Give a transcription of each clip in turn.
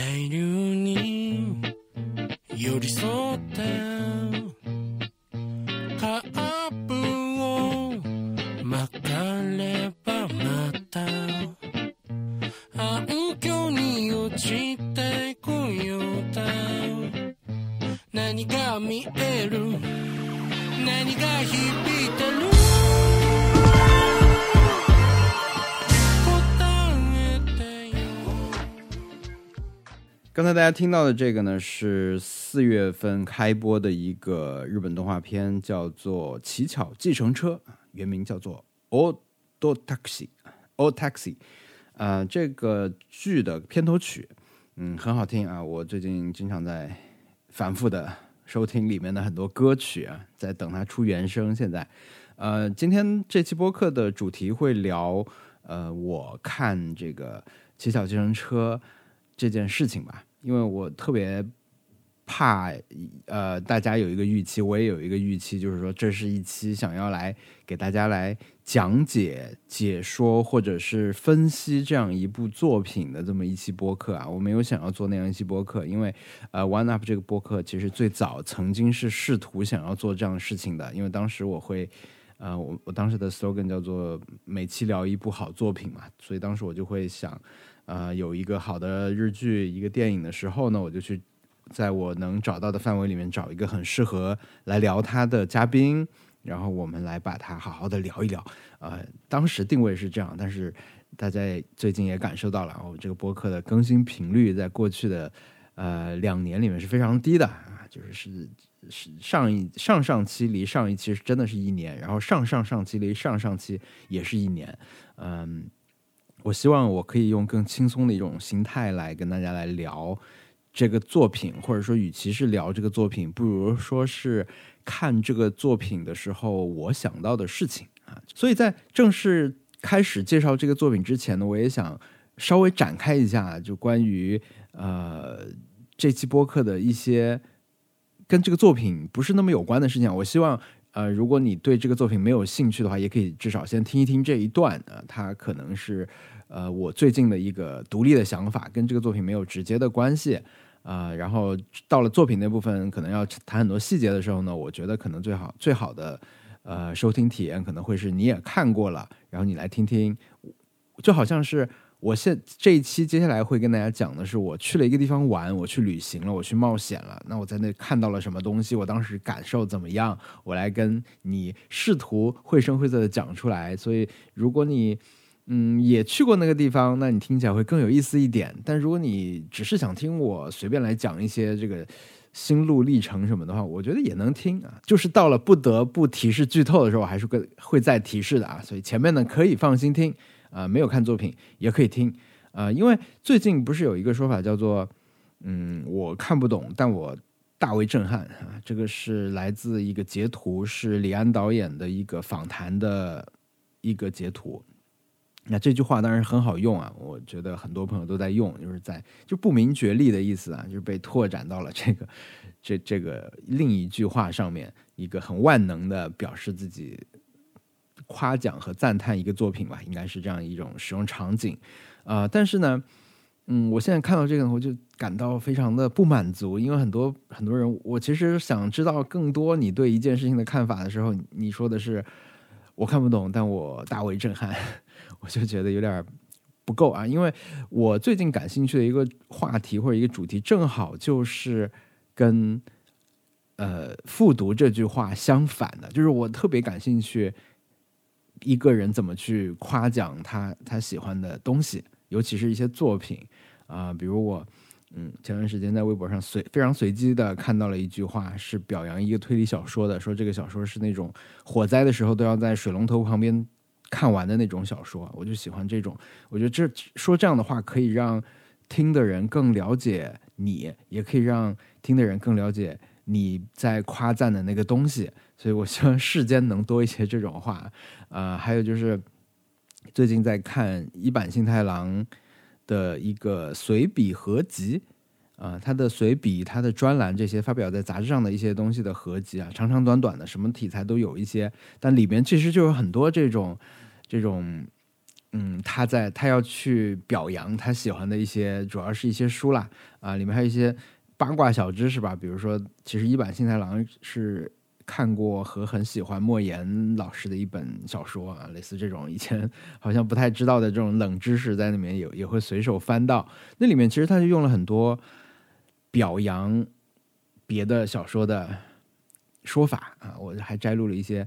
大量に寄り添って听到的这个呢，是四月份开播的一个日本动画片，叫做《乞巧计程车》，原名叫做《Old Taxi》，Old Taxi。啊，这个剧的片头曲，嗯，很好听啊！我最近经常在反复的收听里面的很多歌曲啊，在等它出原声。现在，呃，今天这期播客的主题会聊，呃，我看这个《乞巧计程车》这件事情吧，因为我特别怕，呃，大家有一个预期，我也有一个预期，就是说这是一期想要来给大家来讲解、解说或者是分析这样一部作品的这么一期播客啊。我没有想要做那样一期播客，因为呃，One Up 这个播客其实最早曾经是试图想要做这样的事情的，因为当时我会。呃，我我当时的 slogan 叫做每期聊一部好作品嘛，所以当时我就会想，呃，有一个好的日剧、一个电影的时候呢，我就去在我能找到的范围里面找一个很适合来聊它的嘉宾，然后我们来把它好好的聊一聊。呃，当时定位是这样，但是大家最近也感受到了，我、这个播客的更新频率在过去的呃两年里面是非常低的啊，就是是上一上上期离上一期是真的是一年，然后上上上期离上上期也是一年，嗯。我希望我可以用更轻松的一种心态来跟大家来聊这个作品，或者说，与其是聊这个作品，不如说是看这个作品的时候我想到的事情啊。所以在正式开始介绍这个作品之前呢，我也想稍微展开一下，就关于呃这期播客的一些跟这个作品不是那么有关的事情。我希望。呃，如果你对这个作品没有兴趣的话，也可以至少先听一听这一段啊，它可能是呃我最近的一个独立的想法，跟这个作品没有直接的关系啊。然后到了作品那部分，可能要谈很多细节的时候呢，我觉得可能最好最好的呃收听体验可能会是你也看过了，然后你来听听，就好像是。我现这一期接下来会跟大家讲的是，我去了一个地方玩，我去旅行了，我去冒险了。那我在那看到了什么东西？我当时感受怎么样？我来跟你试图绘声绘色的讲出来。所以，如果你嗯也去过那个地方，那你听起来会更有意思一点。但如果你只是想听我随便来讲一些这个心路历程什么的话，我觉得也能听啊。就是到了不得不提示剧透的时候，我还是会会再提示的啊。所以前面呢可以放心听。啊，没有看作品也可以听，啊，因为最近不是有一个说法叫做，嗯，我看不懂，但我大为震撼啊。这个是来自一个截图，是李安导演的一个访谈的一个截图。那这句话当然很好用啊，我觉得很多朋友都在用，就是在就不明觉厉的意思啊，就是被拓展到了这个这这个另一句话上面，一个很万能的表示自己。夸奖和赞叹一个作品吧，应该是这样一种使用场景，啊，但是呢，嗯，我现在看到这个，我就感到非常的不满足，因为很多很多人，我其实想知道更多你对一件事情的看法的时候，你说的是我看不懂，但我大为震撼，我就觉得有点不够啊，因为我最近感兴趣的一个话题或者一个主题，正好就是跟呃复读这句话相反的，就是我特别感兴趣。一个人怎么去夸奖他他喜欢的东西，尤其是一些作品啊，比如我，嗯，前段时间在微博上随非常随机的看到了一句话，是表扬一个推理小说的，说这个小说是那种火灾的时候都要在水龙头旁边看完的那种小说，我就喜欢这种，我觉得这说这样的话可以让听的人更了解你，也可以让听的人更了解你在夸赞的那个东西。所以，我希望世间能多一些这种话，啊，还有就是最近在看一坂幸太郎的一个随笔合集，啊，他的随笔、他的专栏这些发表在杂志上的一些东西的合集啊，长长短短的，什么题材都有一些，但里边其实就有很多这种这种嗯，他在他要去表扬他喜欢的一些，主要是一些书啦，啊，里面还有一些八卦小知识吧，比如说，其实一坂幸太郎是看过和很喜欢莫言老师的一本小说啊，类似这种以前好像不太知道的这种冷知识，在里面也也会随手翻到。那里面其实他就用了很多表扬别的小说的说法啊，我还摘录了一些，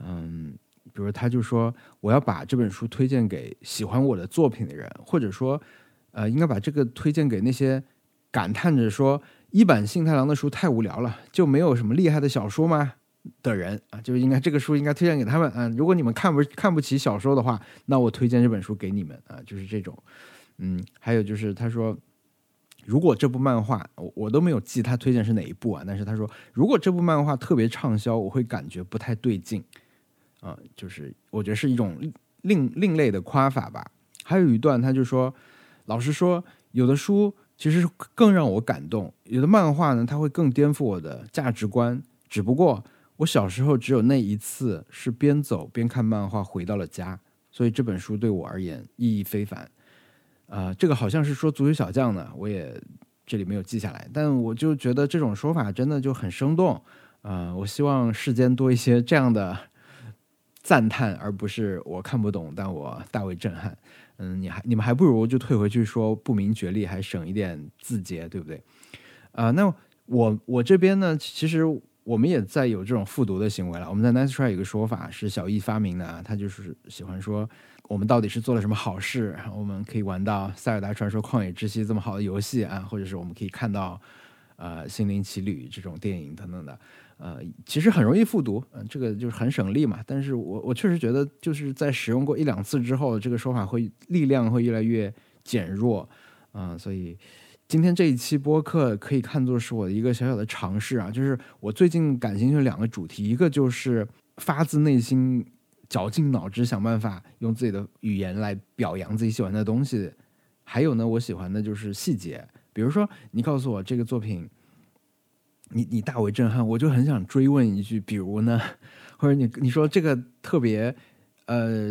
嗯。比如，他就说我要把这本书推荐给喜欢我的作品的人，或者说，呃，应该把这个推荐给那些感叹着说一版幸太郎的书太无聊了，就没有什么厉害的小说吗的人啊，就应该这个书应该推荐给他们啊。如果你们看不看不起小说的话，那我推荐这本书给你们啊，就是这种。嗯，还有就是他说，如果这部漫画我我都没有记他推荐是哪一部啊，但是他说如果这部漫画特别畅销，我会感觉不太对劲。啊，就是我觉得是一种另另类的夸法吧。还有一段，他就说：“老实说，有的书其实更让我感动，有的漫画呢，它会更颠覆我的价值观。只不过我小时候只有那一次是边走边看漫画回到了家，所以这本书对我而言意义非凡。”啊，这个好像是说足球小将呢，我也这里没有记下来，但我就觉得这种说法真的就很生动。啊，我希望世间多一些这样的。赞叹，而不是我看不懂，但我大为震撼。嗯，你还你们还不如就退回去说不明觉厉，还省一点字节，对不对？啊，那我我这边呢，其实我们也在有这种复读的行为了。我们在 Nice Try 有个说法是小易发明的啊，他就是喜欢说我们到底是做了什么好事，我们可以玩到《塞尔达传说：旷野之息》这么好的游戏啊，或者是我们可以看到呃《心灵奇旅》这种电影等等的。呃，其实很容易复读，嗯，这个就是很省力嘛。但是我我确实觉得，就是在使用过一两次之后，这个说法会力量会越来越减弱，啊，所以今天这一期播客可以看作是我的一个小小的尝试啊。就是我最近感兴趣两个主题，一个就是发自内心、绞尽脑汁想办法用自己的语言来表扬自己喜欢的东西，还有呢，我喜欢的就是细节，比如说你告诉我这个作品。你你大为震撼，我就很想追问一句，比如呢，或者你你说这个特别，呃，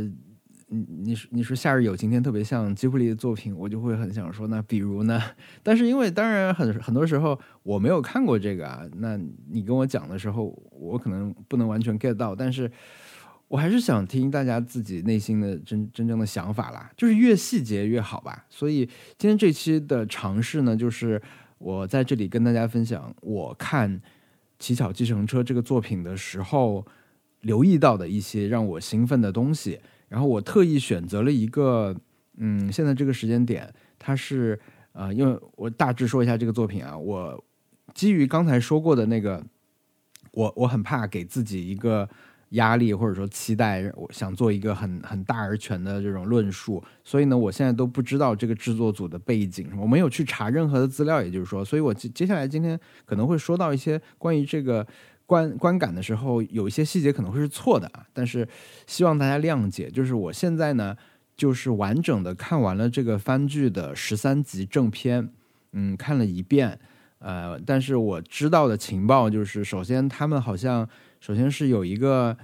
你你说你说夏日有晴天特别像吉卜力的作品，我就会很想说，那比如呢？但是因为当然很很多时候我没有看过这个啊，那你跟我讲的时候，我可能不能完全 get 到，但是我还是想听大家自己内心的真真正的想法啦，就是越细节越好吧。所以今天这期的尝试呢，就是。我在这里跟大家分享我看《乞巧计程车》这个作品的时候留意到的一些让我兴奋的东西。然后我特意选择了一个，嗯，现在这个时间点，它是呃，因为我大致说一下这个作品啊，我基于刚才说过的那个，我我很怕给自己一个。压力或者说期待，我想做一个很很大而全的这种论述，所以呢，我现在都不知道这个制作组的背景，我没有去查任何的资料，也就是说，所以我接下来今天可能会说到一些关于这个观观感的时候，有一些细节可能会是错的啊，但是希望大家谅解。就是我现在呢，就是完整的看完了这个番剧的十三集正片，嗯，看了一遍，呃，但是我知道的情报就是，首先他们好像。首先是有一个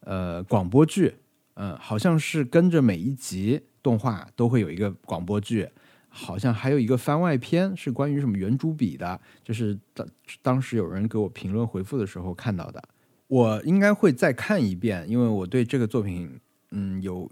呃广播剧，嗯，好像是跟着每一集动画都会有一个广播剧，好像还有一个番外篇是关于什么圆珠笔的，就是当当时有人给我评论回复的时候看到的。我应该会再看一遍，因为我对这个作品嗯有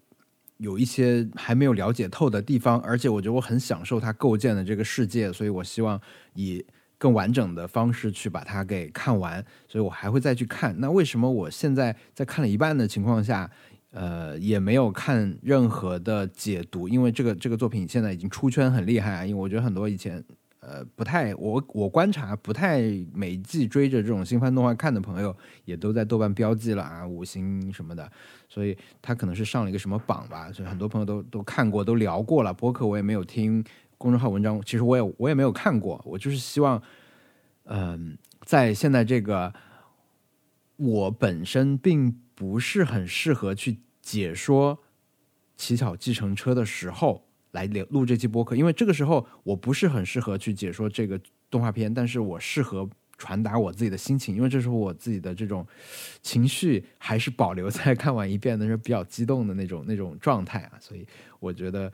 有一些还没有了解透的地方，而且我觉得我很享受它构建的这个世界，所以我希望以。更完整的方式去把它给看完，所以我还会再去看。那为什么我现在在看了一半的情况下，呃，也没有看任何的解读？因为这个这个作品现在已经出圈很厉害啊！因为我觉得很多以前呃不太我我观察不太每季追着这种新番动画看的朋友，也都在豆瓣标记了啊五星什么的，所以他可能是上了一个什么榜吧，所以很多朋友都都看过都聊过了。博客我也没有听。公众号文章，其实我也我也没有看过，我就是希望，嗯，在现在这个我本身并不是很适合去解说《乞巧计程车》的时候来录录这期播客，因为这个时候我不是很适合去解说这个动画片，但是我适合传达我自己的心情，因为这时候我自己的这种情绪还是保留在看完一遍的时候比较激动的那种那种状态啊，所以我觉得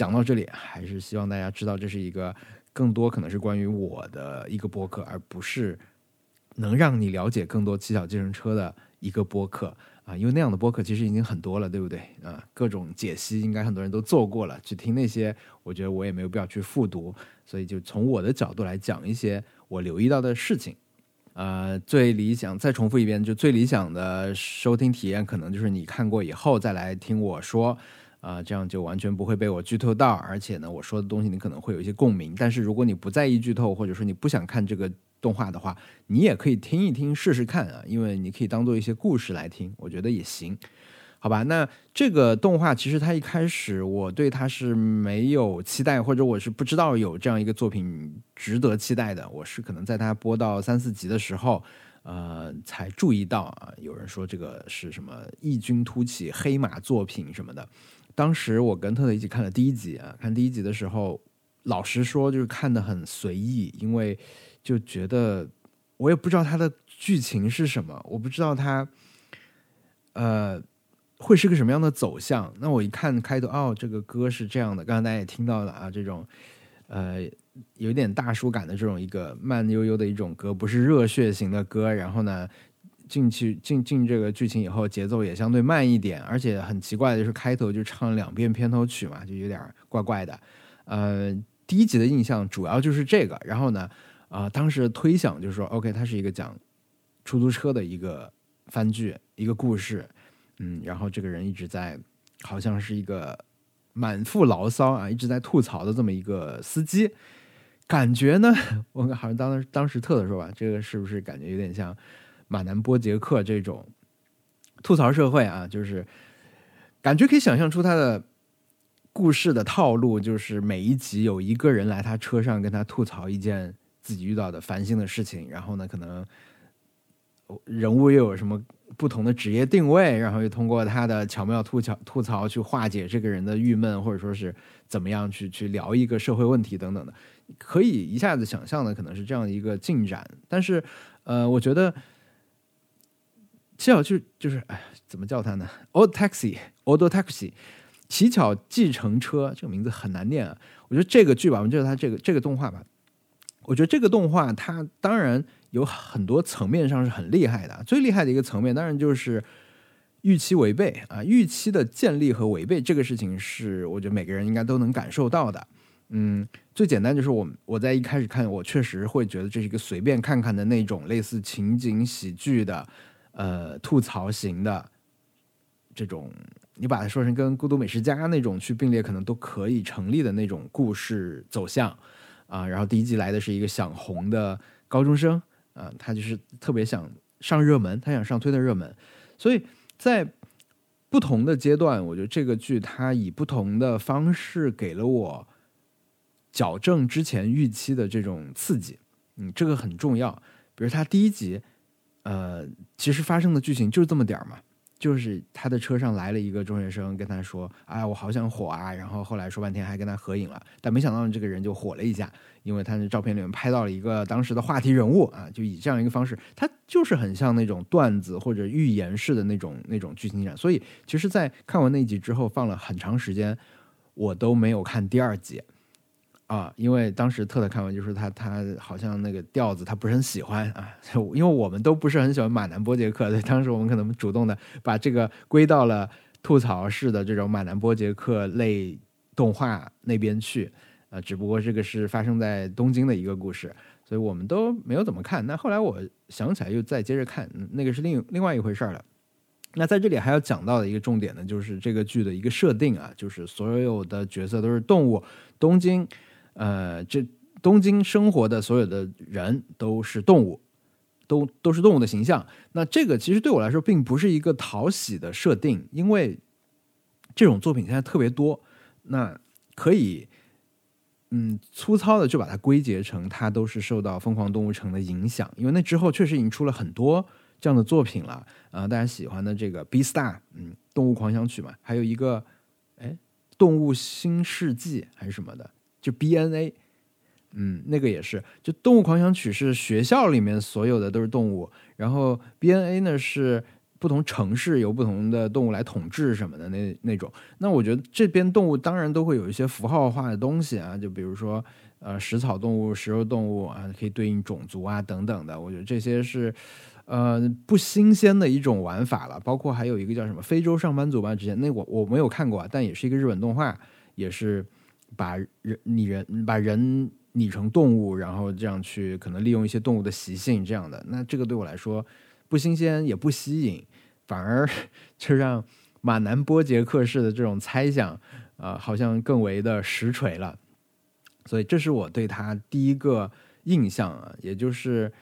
讲到这里，还是希望大家知道，这是一个更多可能是关于我的一个播客，而不是能让你了解更多七小计程车的一个播客。啊，因为那样的播客其实已经很多了，对不对？啊，各种解析应该很多人都做过了，去听那些，我觉得我也没有必要去复读，所以就从我的角度来讲一些我留意到的事情。呃，最理想再重复一遍，就最理想的收听体验，可能就是你看过以后再来听我说，啊，这样就完全不会被我剧透到，而且呢，我说的东西你可能会有一些共鸣。但是如果你不在意剧透，或者说你不想看这个。动画的话，你也可以听一听试试看啊，因为你可以当做一些故事来听，我觉得也行，好吧？那这个动画其实它一开始我对它是没有期待，或者我是不知道有这样一个作品值得期待的，我是可能在它播到三四集的时候，呃，才注意到啊，有人说这个是什么异军突起黑马作品什么的。当时我跟特特一起看了第一集啊，看第一集的时候，老实说就是看的很随意，因为。就觉得我也不知道它的剧情是什么，我不知道它呃会是个什么样的走向。那我一看开头，哦，这个歌是这样的，刚才大家也听到了啊，这种呃有点大叔感的这种一个慢悠悠的一种歌，不是热血型的歌。然后呢，进去进进这个剧情以后，节奏也相对慢一点，而且很奇怪的就是开头就唱两遍片头曲嘛，就有点怪怪的。呃，第一集的印象主要就是这个，然后呢。啊，当时推想就是说，OK，它是一个讲出租车的一个番剧，一个故事，嗯，然后这个人一直在，好像是一个满腹牢骚啊，一直在吐槽的这么一个司机，感觉呢，我好像当当时特的说吧，这个是不是感觉有点像马南波杰克这种吐槽社会啊？就是感觉可以想象出他的故事的套路，就是每一集有一个人来他车上跟他吐槽一件。自己遇到的烦心的事情，然后呢，可能人物又有什么不同的职业定位，然后又通过他的巧妙吐槽吐槽去化解这个人的郁闷，或者说是怎么样去去聊一个社会问题等等的，可以一下子想象的可能是这样一个进展。但是，呃，我觉得七巧就就是哎，怎么叫它呢？Old Taxi，Old Taxi，乞巧计程车，这个名字很难念啊。我觉得这个剧吧，我们就它这个这个动画吧。我觉得这个动画它当然有很多层面上是很厉害的，最厉害的一个层面当然就是预期违背啊，预期的建立和违背这个事情是我觉得每个人应该都能感受到的。嗯，最简单就是我我在一开始看，我确实会觉得这是一个随便看看的那种类似情景喜剧的呃吐槽型的这种，你把它说成跟《孤独美食家》那种去并列，可能都可以成立的那种故事走向。啊，然后第一集来的是一个想红的高中生，啊，他就是特别想上热门，他想上推的热门，所以在不同的阶段，我觉得这个剧它以不同的方式给了我矫正之前预期的这种刺激，嗯，这个很重要。比如他第一集，呃，其实发生的剧情就是这么点儿嘛。就是他的车上来了一个中学生，跟他说：“哎，我好想火啊！”然后后来说半天还跟他合影了，但没想到这个人就火了一下，因为他的照片里面拍到了一个当时的话题人物啊，就以这样一个方式，他就是很像那种段子或者寓言式的那种那种剧情展。所以，其实，在看完那集之后，放了很长时间，我都没有看第二集。啊，因为当时特特看完就说他他好像那个调子他不是很喜欢啊，因为我们都不是很喜欢马南波杰克，所以，当时我们可能主动的把这个归到了吐槽式的这种马南波杰克类动画那边去，呃，只不过这个是发生在东京的一个故事，所以我们都没有怎么看。那后来我想起来又再接着看，那个是另另外一回事了。那在这里还要讲到的一个重点呢，就是这个剧的一个设定啊，就是所有的角色都是动物，东京。呃，这东京生活的所有的人都是动物，都都是动物的形象。那这个其实对我来说并不是一个讨喜的设定，因为这种作品现在特别多。那可以，嗯，粗糙的就把它归结成它都是受到《疯狂动物城》的影响，因为那之后确实已经出了很多这样的作品了。啊，大家喜欢的这个《B Star》，嗯，《动物狂想曲》嘛，还有一个，哎，《动物新世纪》还是什么的。就 B N A，嗯，那个也是，就《动物狂想曲》是学校里面所有的都是动物，然后 BNA 呢是不同城市由不同的动物来统治什么的那那种。那我觉得这边动物当然都会有一些符号化的东西啊，就比如说呃食草动物、食肉动物啊，可以对应种族啊等等的。我觉得这些是呃不新鲜的一种玩法了。包括还有一个叫什么非洲上班族吧，之前那我我没有看过，但也是一个日本动画，也是把人拟人把人。拟成动物，然后这样去可能利用一些动物的习性这样的，那这个对我来说不新鲜也不吸引，反而 就让马南波杰克式的这种猜想啊，好像更为的实锤了。所以这是我对他第一个印象啊，也就是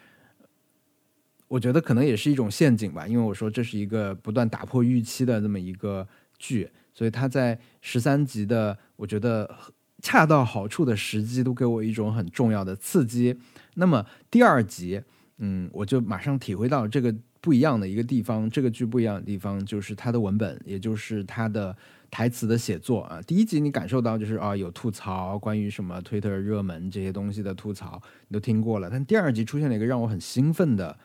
我觉得可能也是一种陷阱吧，因为我说这是一个不断打破预期的这么一个剧，所以他在十三集的，我觉得。恰到好处的时机都给我一种很重要的刺激。那么第二集，嗯，我就马上体会到这个不一样的一个地方。这个剧不一样的地方就是它的文本，也就是它的台词的写作啊。第一集你感受到就是啊有吐槽，关于什么推特热门这些东西的吐槽，你都听过了。但第二集出现了一个让我很兴奋的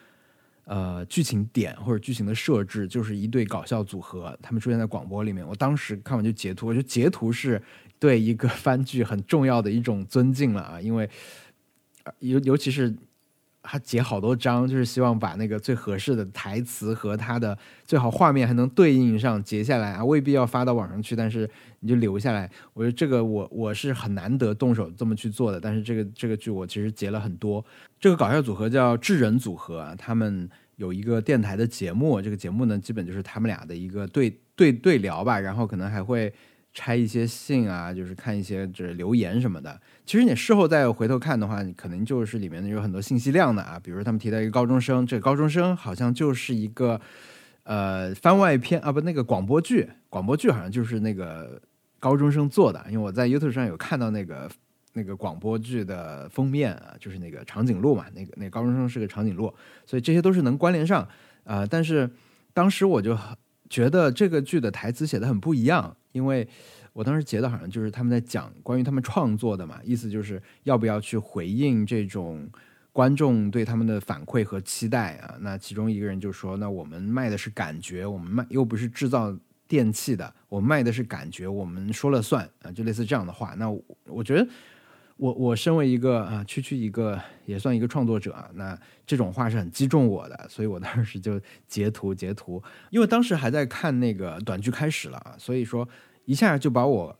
呃剧情点或者剧情的设置，就是一对搞笑组合，他们出现在广播里面。我当时看完就截图，我就截图是。对一个番剧很重要的一种尊敬了啊，因为尤尤其是他截好多张，就是希望把那个最合适的台词和他的最好画面还能对应上截下来啊，未必要发到网上去，但是你就留下来。我觉得这个我我是很难得动手这么去做的，但是这个这个剧我其实截了很多。这个搞笑组合叫智人组合啊，他们有一个电台的节目，这个节目呢基本就是他们俩的一个对对对聊吧，然后可能还会。拆一些信啊，就是看一些这留言什么的。其实你事后再回头看的话，你可能就是里面有很多信息量的啊。比如他们提到一个高中生，这个高中生好像就是一个呃番外篇啊，不，那个广播剧，广播剧好像就是那个高中生做的。因为我在 YouTube 上有看到那个那个广播剧的封面啊，就是那个长颈鹿嘛，那个那高中生是个长颈鹿，所以这些都是能关联上啊。但是当时我就很觉得这个剧的台词写的很不一样。因为我当时截的好像就是他们在讲关于他们创作的嘛，意思就是要不要去回应这种观众对他们的反馈和期待啊？那其中一个人就说：“那我们卖的是感觉，我们卖又不是制造电器的，我们卖的是感觉，我们说了算啊！”就类似这样的话。那我觉得，我我身为一个啊区区一个也算一个创作者，那这种话是很击中我的，所以我当时就截图截图，因为当时还在看那个短剧开始了，所以说。一下就把我，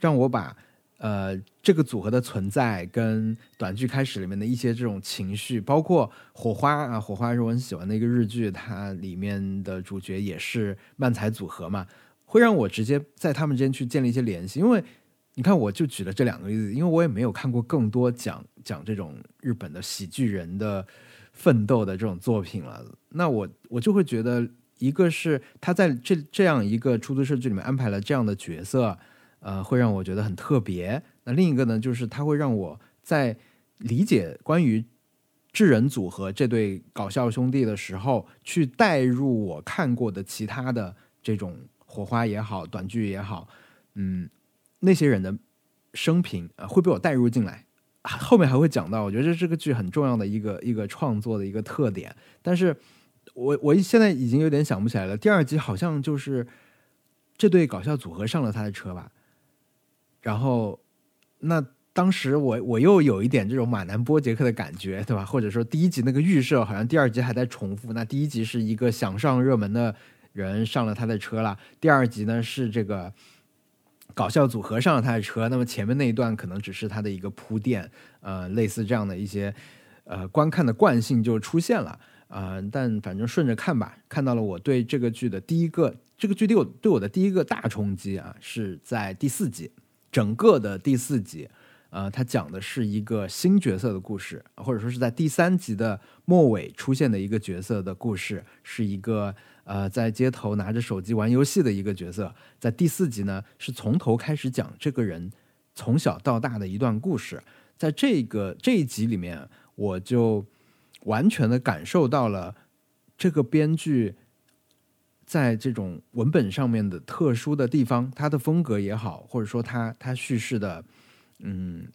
让我把呃这个组合的存在跟短剧开始里面的一些这种情绪，包括火花啊，火花是我很喜欢的一个日剧，它里面的主角也是漫才组合嘛，会让我直接在他们之间去建立一些联系。因为你看，我就举了这两个例子，因为我也没有看过更多讲讲这种日本的喜剧人的奋斗的这种作品了，那我我就会觉得。一个是他在这这样一个出租车剧里面安排了这样的角色，呃，会让我觉得很特别。那另一个呢，就是他会让我在理解关于智人组合这对搞笑兄弟的时候，去带入我看过的其他的这种火花也好，短剧也好，嗯，那些人的生平啊，会被我带入进来。后面还会讲到，我觉得这是个剧很重要的一个一个创作的一个特点，但是。我我现在已经有点想不起来了。第二集好像就是这对搞笑组合上了他的车吧。然后，那当时我我又有一点这种马南波杰克的感觉，对吧？或者说第一集那个预设好像第二集还在重复。那第一集是一个想上热门的人上了他的车了，第二集呢是这个搞笑组合上了他的车。那么前面那一段可能只是他的一个铺垫，呃，类似这样的一些呃观看的惯性就出现了。啊，但反正顺着看吧，看到了我对这个剧的第一个，这个剧对我对我的第一个大冲击啊，是在第四集，整个的第四集，呃，它讲的是一个新角色的故事，或者说是在第三集的末尾出现的一个角色的故事，是一个呃在街头拿着手机玩游戏的一个角色，在第四集呢是从头开始讲这个人从小到大的一段故事，在这个这一集里面，我就。完全的感受到了这个编剧在这种文本上面的特殊的地方，他的风格也好，或者说他他叙事的嗯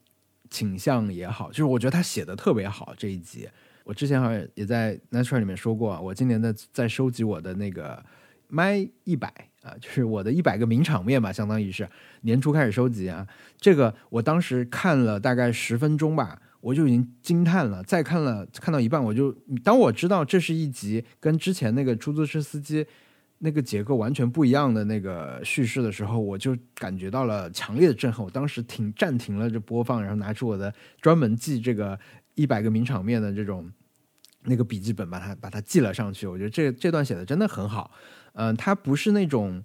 倾向也好，就是我觉得他写的特别好这一集。我之前好像也在 Natural 里面说过，我今年的在收集我的那个麦一百啊，就是我的一百个名场面吧，相当于是年初开始收集啊。这个我当时看了大概十分钟吧，我就已经惊叹了。再看了看到一半，我就当我知道这是一集跟之前那个出租车司机那个结构完全不一样的那个叙事的时候，我就感觉到了强烈的震撼。我当时停暂停了这播放，然后拿出我的专门记这个一百个名场面的这种。那个笔记本把它把它记了上去，我觉得这这段写的真的很好。嗯，它不是那种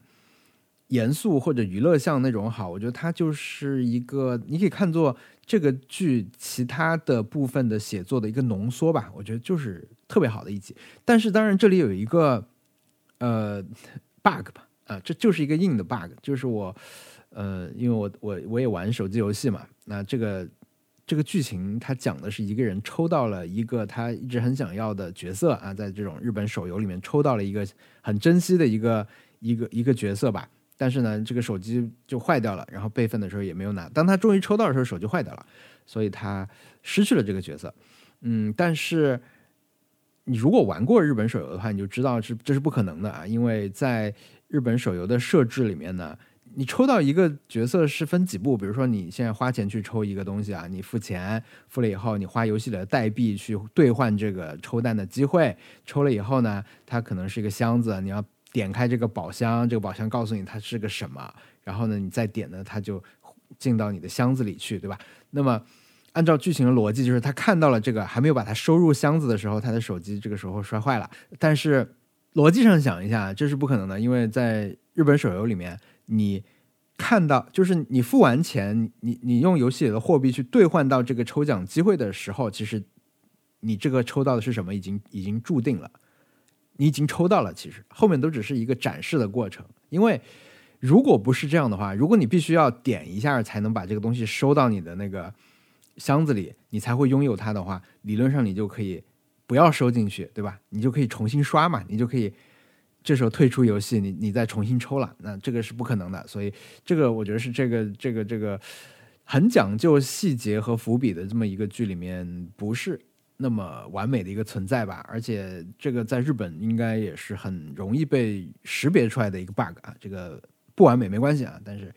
严肃或者娱乐向那种好，我觉得它就是一个你可以看作这个剧其他的部分的写作的一个浓缩吧。我觉得就是特别好的一集。但是当然这里有一个呃 bug 吧，啊，这就是一个硬的 bug，就是我呃，因为我我我也玩手机游戏嘛，那这个。这个剧情它讲的是一个人抽到了一个他一直很想要的角色啊，在这种日本手游里面抽到了一个很珍惜的一个一个一个角色吧。但是呢，这个手机就坏掉了，然后备份的时候也没有拿。当他终于抽到的时候，手机坏掉了，所以他失去了这个角色。嗯，但是你如果玩过日本手游的话，你就知道是这是不可能的啊，因为在日本手游的设置里面呢。你抽到一个角色是分几步，比如说你现在花钱去抽一个东西啊，你付钱付了以后，你花游戏里的代币去兑换这个抽蛋的机会，抽了以后呢，它可能是一个箱子，你要点开这个宝箱，这个宝箱告诉你它是个什么，然后呢，你再点呢，它就进到你的箱子里去，对吧？那么按照剧情的逻辑，就是他看到了这个还没有把它收入箱子的时候，他的手机这个时候摔坏了，但是逻辑上想一下，这是不可能的，因为在日本手游里面。你看到，就是你付完钱，你你用游戏里的货币去兑换到这个抽奖机会的时候，其实你这个抽到的是什么，已经已经注定了，你已经抽到了。其实后面都只是一个展示的过程。因为如果不是这样的话，如果你必须要点一下才能把这个东西收到你的那个箱子里，你才会拥有它的话，理论上你就可以不要收进去，对吧？你就可以重新刷嘛，你就可以。这时候退出游戏，你你再重新抽了，那这个是不可能的。所以这个我觉得是这个这个这个很讲究细节和伏笔的这么一个剧里面不是那么完美的一个存在吧。而且这个在日本应该也是很容易被识别出来的一个 bug 啊。这个不完美没关系啊，但是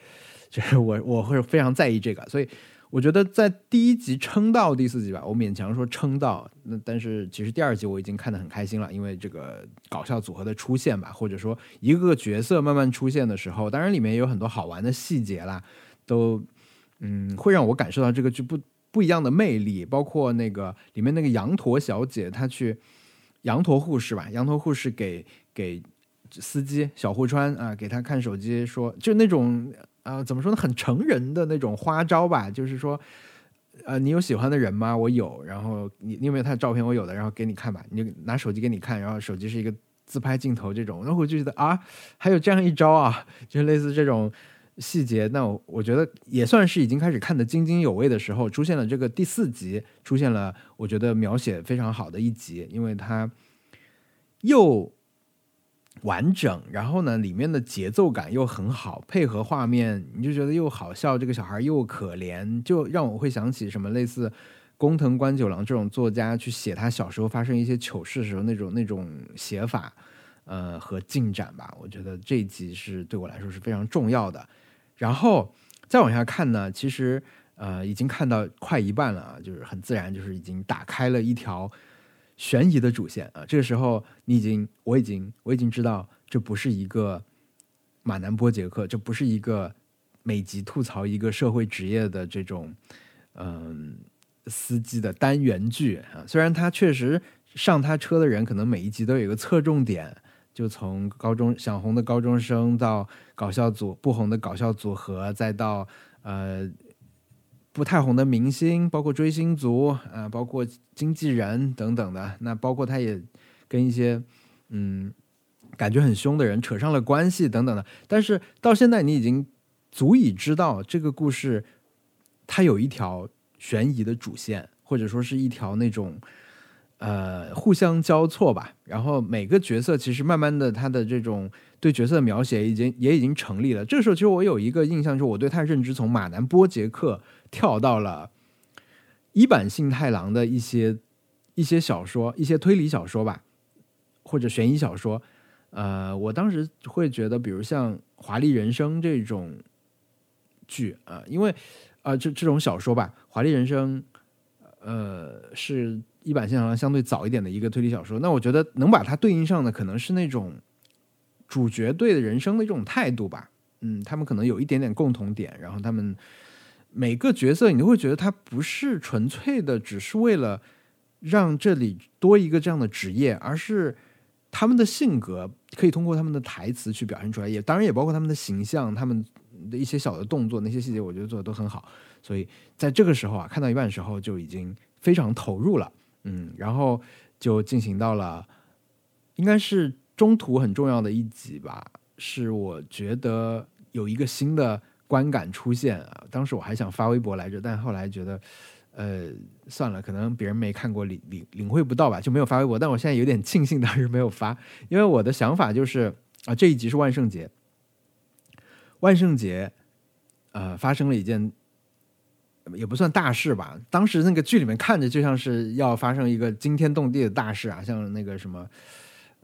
就是 我我会非常在意这个，所以。我觉得在第一集撑到第四集吧，我勉强说撑到。那但是其实第二集我已经看得很开心了，因为这个搞笑组合的出现吧，或者说一个个角色慢慢出现的时候，当然里面也有很多好玩的细节啦，都嗯会让我感受到这个剧不不一样的魅力。包括那个里面那个羊驼小姐，她去羊驼护士吧，羊驼护士给给司机小户川啊，给他看手机，说就那种。啊，怎么说呢？很成人的那种花招吧，就是说，呃，你有喜欢的人吗？我有，然后你你有没有他的照片？我有的，然后给你看吧，你就拿手机给你看，然后手机是一个自拍镜头这种，然后我就觉得啊，还有这样一招啊，就是类似这种细节。那我我觉得也算是已经开始看得津津有味的时候，出现了这个第四集，出现了我觉得描写非常好的一集，因为它又。完整，然后呢，里面的节奏感又很好，配合画面，你就觉得又好笑，这个小孩又可怜，就让我会想起什么类似工藤官九郎这种作家去写他小时候发生一些糗事的时候那种那种写法，呃和进展吧。我觉得这一集是对我来说是非常重要的。然后再往下看呢，其实呃已经看到快一半了啊，就是很自然，就是已经打开了一条。悬疑的主线啊，这个时候你已经，我已经，我已经知道这不是一个马南波杰克，这不是一个每集吐槽一个社会职业的这种嗯司机的单元剧啊。虽然他确实上他车的人可能每一集都有一个侧重点，就从高中想红的高中生到搞笑组不红的搞笑组合，再到呃。不太红的明星，包括追星族啊，包括经纪人等等的，那包括他也跟一些嗯感觉很凶的人扯上了关系等等的。但是到现在，你已经足以知道这个故事它有一条悬疑的主线，或者说是一条那种呃互相交错吧。然后每个角色其实慢慢的，他的这种对角色的描写已经也已经成立了。这个时候，其实我有一个印象，就是我对他的认知从马南波杰克。跳到了一坂幸太郎的一些一些小说，一些推理小说吧，或者悬疑小说。呃，我当时会觉得，比如像《华丽人生》这种剧啊，因为啊，这这种小说吧，《华丽人生》呃是一版幸太郎相对早一点的一个推理小说。那我觉得能把它对应上的，可能是那种主角对的人生的这种态度吧。嗯，他们可能有一点点共同点，然后他们每个角色你都会觉得他不是纯粹的，只是为了让这里多一个这样的职业，而是他们的性格可以通过他们的台词去表现出来，也当然也包括他们的形象，他们的一些小的动作，那些细节我觉得做的都很好。所以在这个时候啊，看到一半的时候就已经非常投入了，嗯，然后就进行到了应该是中途很重要的一集吧。是我觉得有一个新的观感出现啊！当时我还想发微博来着，但后来觉得，呃，算了，可能别人没看过，领领领会不到吧，就没有发微博。但我现在有点庆幸当时没有发，因为我的想法就是啊，这一集是万圣节，万圣节，呃，发生了一件也不算大事吧。当时那个剧里面看着就像是要发生一个惊天动地的大事啊，像那个什么，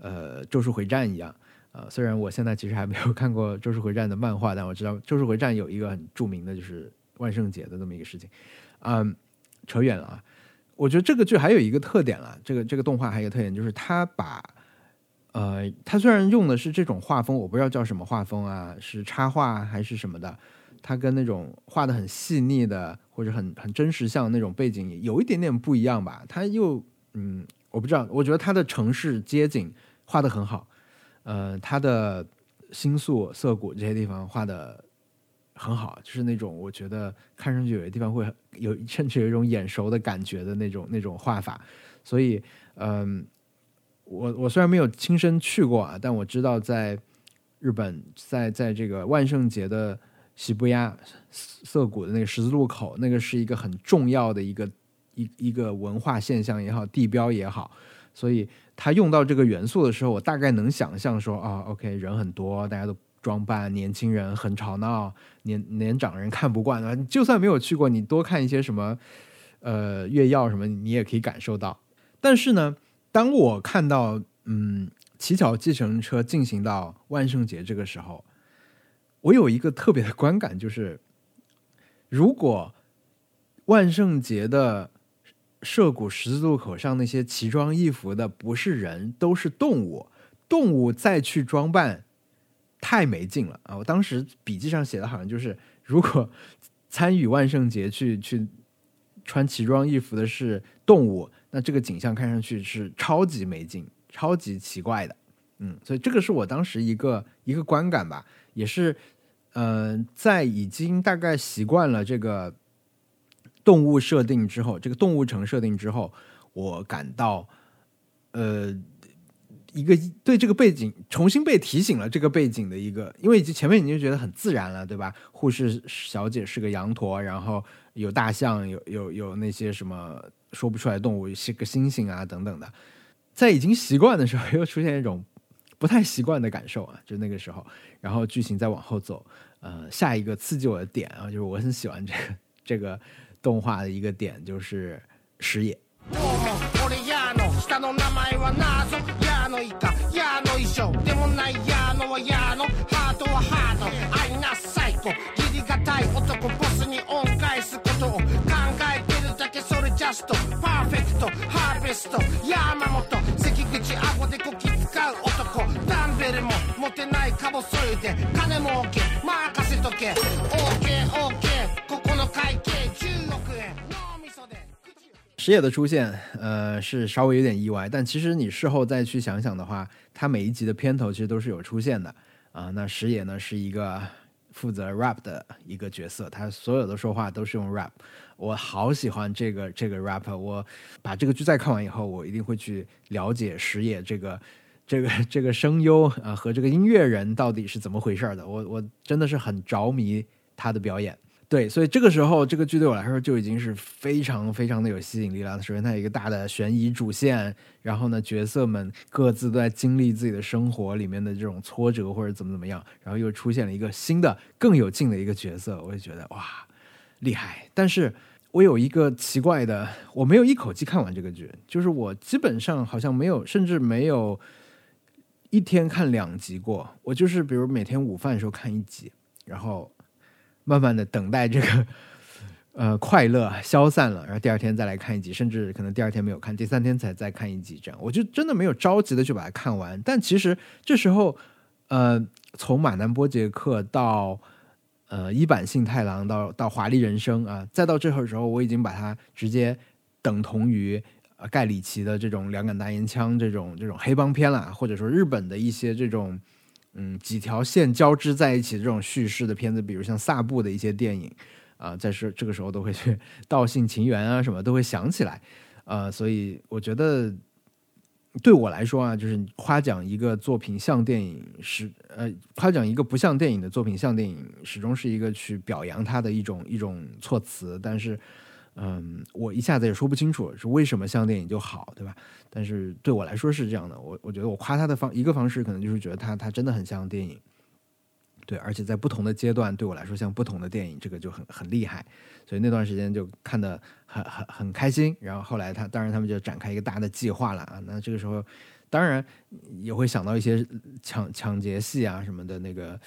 呃，《咒术回战》一样。呃，虽然我现在其实还没有看过《咒术回战》的漫画，但我知道《咒术回战》有一个很著名的就是万圣节的这么一个事情。嗯，扯远了啊。我觉得这个剧还有一个特点了，这个这个动画还有一个特点就是它把，呃，它虽然用的是这种画风，我不知道叫什么画风啊，是插画还是什么的，它跟那种画的很细腻的或者很很真实像那种背景有一点点不一样吧。它又，嗯，我不知道，我觉得它的城市街景画的很好。呃，他的星宿、涩谷这些地方画的很好，就是那种我觉得看上去有些地方会有甚至有一种眼熟的感觉的那种 那种画法。所以，嗯，我我虽然没有亲身去过啊，但我知道在日本，在在这个万圣节的喜布亚涩谷的那个十字路口，那个是一个很重要的一个一一个文化现象也好，地标也好，所以。他用到这个元素的时候，我大概能想象说啊，OK，人很多，大家都装扮，年轻人很吵闹，年年长人看不惯啊。就算没有去过，你多看一些什么，呃，月曜什么，你也可以感受到。但是呢，当我看到嗯，乞巧计程车进行到万圣节这个时候，我有一个特别的观感，就是如果万圣节的。涉谷十字路口上那些奇装异服的不是人，都是动物。动物再去装扮，太没劲了啊！我当时笔记上写的好像就是，如果参与万圣节去去穿奇装异服的是动物，那这个景象看上去是超级没劲、超级奇怪的。嗯，所以这个是我当时一个一个观感吧，也是，嗯，在已经大概习惯了这个。动物设定之后，这个动物城设定之后，我感到，呃，一个对这个背景重新被提醒了。这个背景的一个，因为前面你就觉得很自然了，对吧？护士小姐是个羊驼，然后有大象，有有有那些什么说不出来动物，是个猩猩啊等等的。在已经习惯的时候，又出现一种不太习惯的感受啊，就那个时候。然后剧情再往后走，呃，下一个刺激我的点啊，就是我很喜欢这个这个。动画的一个点就是石野。下の名前は謎ヤーのイカヤーの衣装でもないヤーのはヤーのハートはハートアイナ最高義理がたい男ボスに恩返すことを考えてるだけそれジャストパーフェクトハーベスト山本関口ア顎でこき使う男ダンベルも持てないかぼそいで金も儲け任せとけオッケー、OK ケー、ここの会計10石野的出现，呃，是稍微有点意外，但其实你事后再去想想的话，他每一集的片头其实都是有出现的啊。那石野呢是一个负责 rap 的一个角色，他所有的说话都是用 rap。我好喜欢这个这个 rapper，我把这个剧再看完以后，我一定会去了解石野这个这个这个声优啊和这个音乐人到底是怎么回事的。我我真的是很着迷他的表演。对，所以这个时候，这个剧对我来说就已经是非常非常的有吸引力了。首先，它有一个大的悬疑主线，然后呢，角色们各自都在经历自己的生活里面的这种挫折或者怎么怎么样，然后又出现了一个新的更有劲的一个角色，我就觉得哇，厉害！但是我有一个奇怪的，我没有一口气看完这个剧，就是我基本上好像没有，甚至没有一天看两集过。我就是比如每天午饭的时候看一集，然后慢慢的等待这个 呃快乐消散了，然后第二天再来看一集，甚至可能第二天没有看，第三天才再看一集，这样我就真的没有着急的去把它看完。但其实这时候，呃，从马南波杰克到呃，一版幸太郎到到华丽人生啊，再到这会儿时候，我已经把它直接等同于盖里奇的这种两杆大烟枪这种这种黑帮片了，或者说日本的一些这种嗯几条线交织在一起这种叙事的片子，比如像萨布的一些电影啊，在是这个时候都会去道信情缘啊什么都会想起来，呃，所以我觉得。对我来说啊，就是夸奖一个作品像电影是呃，夸奖一个不像电影的作品像电影，始终是一个去表扬它的一种一种措辞。但是，嗯，我一下子也说不清楚是为什么像电影就好，对吧？但是对我来说是这样的，我我觉得我夸他的方一个方式，可能就是觉得他他真的很像电影。对，而且在不同的阶段，对我来说像不同的电影，这个就很很厉害。所以那段时间就看的很很很开心。然后后来他当然他们就展开一个大的计划了啊。那这个时候当然也会想到一些抢抢劫戏啊什么的，那个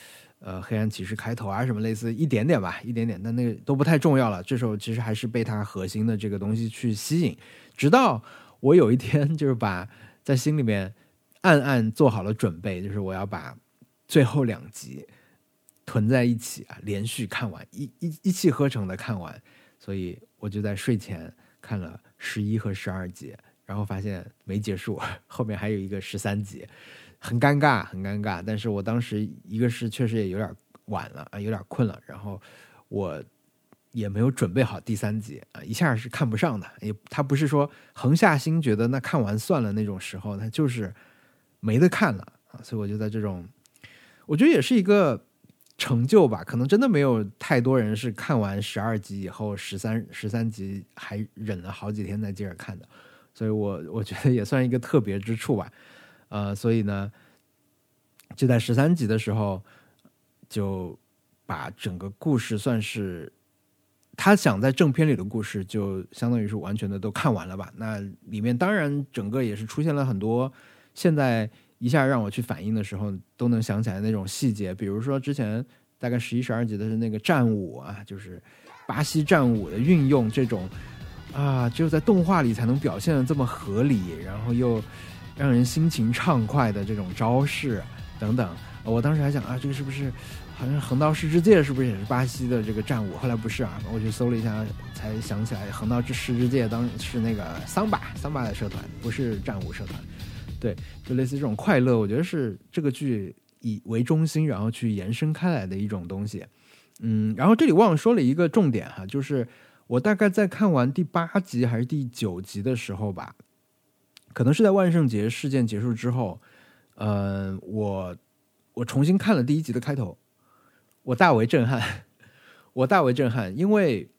呃黑暗骑士开头啊什么类似一点点吧，一点点，但那个都不太重要了。这时候其实还是被他核心的这个东西去吸引。直到我有一天 就是把在心里面暗暗做好了准备，就是我要把最后两集。囤在一起啊，连续看完一一一气呵成的看完，所以我就在睡前看了十一和十二集，然后发现没结束，后面还有一个十三集，很尴尬，很尴尬。但是我当时一个是确实也有点晚了啊，有点困了，然后我也没有准备好第三集啊，一下是看不上的。也他不是说横下心觉得那看完算了那种时候，他就是没得看了啊，所以我就在这种，我觉得也是一个。成就吧，可能真的没有太多人是看完十二集以后，十三十三集还忍了好几天再接着看的，所以我我觉得也算一个特别之处吧。呃，所以呢，就在十三集的时候，就把整个故事算是他想在正片里的故事，就相当于是完全的都看完了吧。那里面当然整个也是出现了很多现在。一下让我去反应的时候，都能想起来那种细节，比如说之前大概十一、十二集的是那个战舞啊，就是巴西战舞的运用，这种啊，只有在动画里才能表现的这么合理，然后又让人心情畅快的这种招式等等。我当时还想啊，这个是不是好像横道世之介是不是也是巴西的这个战舞？后来不是啊，我去搜了一下，才想起来横道之世之介当是那个桑巴桑巴的社团，不是战舞社团。对，就类似这种快乐，我觉得是这个剧以为中心，然后去延伸开来的一种东西。嗯，然后这里忘了说了一个重点哈，就是我大概在看完第八集还是第九集的时候吧，可能是在万圣节事件结束之后，呃，我我重新看了第一集的开头，我大为震撼，我大为震撼，因为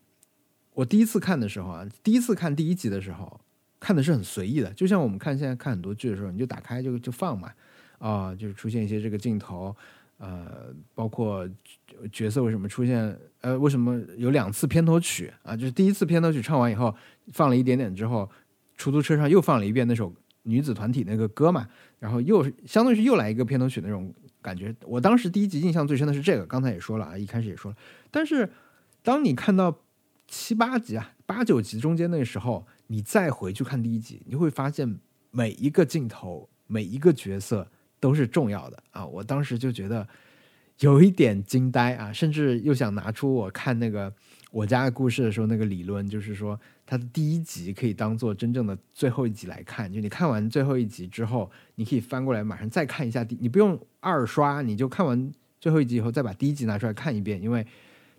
我第一次看的时候啊，第一次看第一集的时候。看的是很随意的，就像我们看现在看很多剧的时候，你就打开就就放嘛，啊，就是出现一些这个镜头，呃，包括角色为什么出现，呃，为什么有两次片头曲啊？就是第一次片头曲唱完以后，放了一点点之后，出租车上又放了一遍那首女子团体那个歌嘛，然后又相当于是又来一个片头曲那种感觉。我当时第一集印象最深的是这个，刚才也说了啊，一开始也说了，但是当你看到七八集啊、八九集中间那个时候。你再回去看第一集，你会发现每一个镜头、每一个角色都是重要的啊！我当时就觉得有一点惊呆啊，甚至又想拿出我看那个我家的故事的时候那个理论，就是说它的第一集可以当做真正的最后一集来看。就你看完最后一集之后，你可以翻过来马上再看一下第，你不用二刷，你就看完最后一集以后再把第一集拿出来看一遍，因为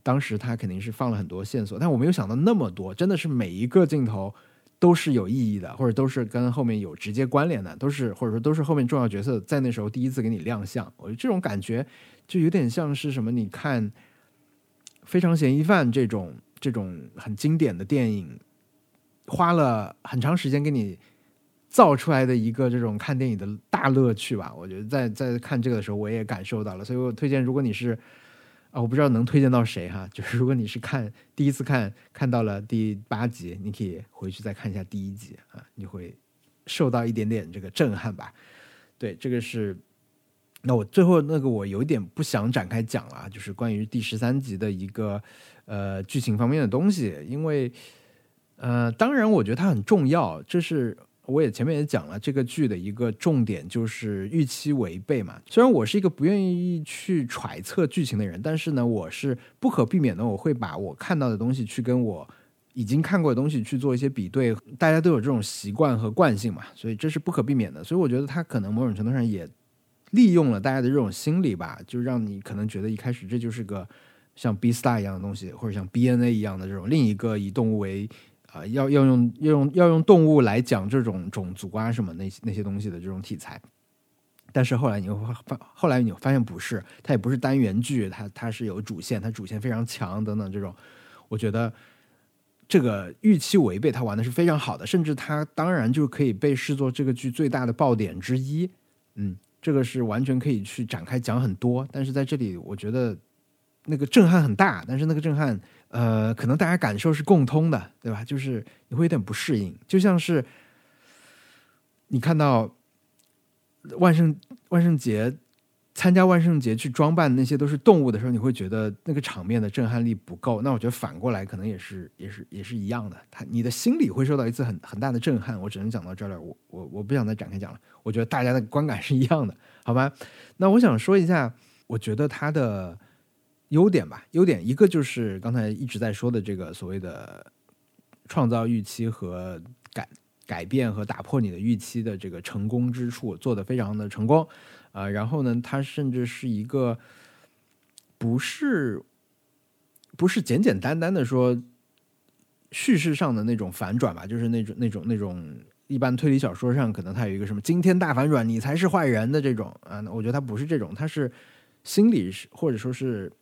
当时他肯定是放了很多线索，但我没有想到那么多，真的是每一个镜头。都是有意义的，或者都是跟后面有直接关联的，都是或者说都是后面重要角色在那时候第一次给你亮相。我觉得这种感觉就有点像是什么？你看《非常嫌疑犯》这种这种很经典的电影，花了很长时间给你造出来的一个这种看电影的大乐趣吧。我觉得在在看这个的时候，我也感受到了，所以我推荐，如果你是。啊，我不知道能推荐到谁哈。就是如果你是看第一次看看到了第八集，你可以回去再看一下第一集啊，你会受到一点点这个震撼吧。对，这个是。那我最后那个我有点不想展开讲了，就是关于第十三集的一个呃剧情方面的东西，因为呃，当然我觉得它很重要，这是。我也前面也讲了，这个剧的一个重点就是预期违背嘛。虽然我是一个不愿意去揣测剧情的人，但是呢，我是不可避免的，我会把我看到的东西去跟我已经看过的东西去做一些比对。大家都有这种习惯和惯性嘛，所以这是不可避免的。所以我觉得他可能某种程度上也利用了大家的这种心理吧，就让你可能觉得一开始这就是个像 B Star 一样的东西，或者像 B N A 一样的这种另一个以动物为。啊，要要用要用要用动物来讲这种种族啊什么那些那些东西的这种题材，但是后来你会发，后来你发现不是，它也不是单元剧，它它是有主线，它主线非常强等等这种，我觉得这个预期违背，它玩的是非常好的，甚至它当然就可以被视作这个剧最大的爆点之一，嗯，这个是完全可以去展开讲很多，但是在这里我觉得那个震撼很大，但是那个震撼。呃，可能大家感受是共通的，对吧？就是你会有点不适应，就像是你看到万圣万圣节参加万圣节去装扮那些都是动物的时候，你会觉得那个场面的震撼力不够。那我觉得反过来可能也是也是也是一样的，他你的心里会受到一次很很大的震撼。我只能讲到这儿了，我我我不想再展开讲了。我觉得大家的观感是一样的，好吧？那我想说一下，我觉得他的。优点吧，优点一个就是刚才一直在说的这个所谓的创造预期和改改变和打破你的预期的这个成功之处，做的非常的成功啊。然后呢，它甚至是一个不是不是简简单单的说叙事上的那种反转吧，就是那种那种那种一般推理小说上可能它有一个什么惊天大反转，你才是坏人的这种啊。我觉得它不是这种，它是心理或者说是。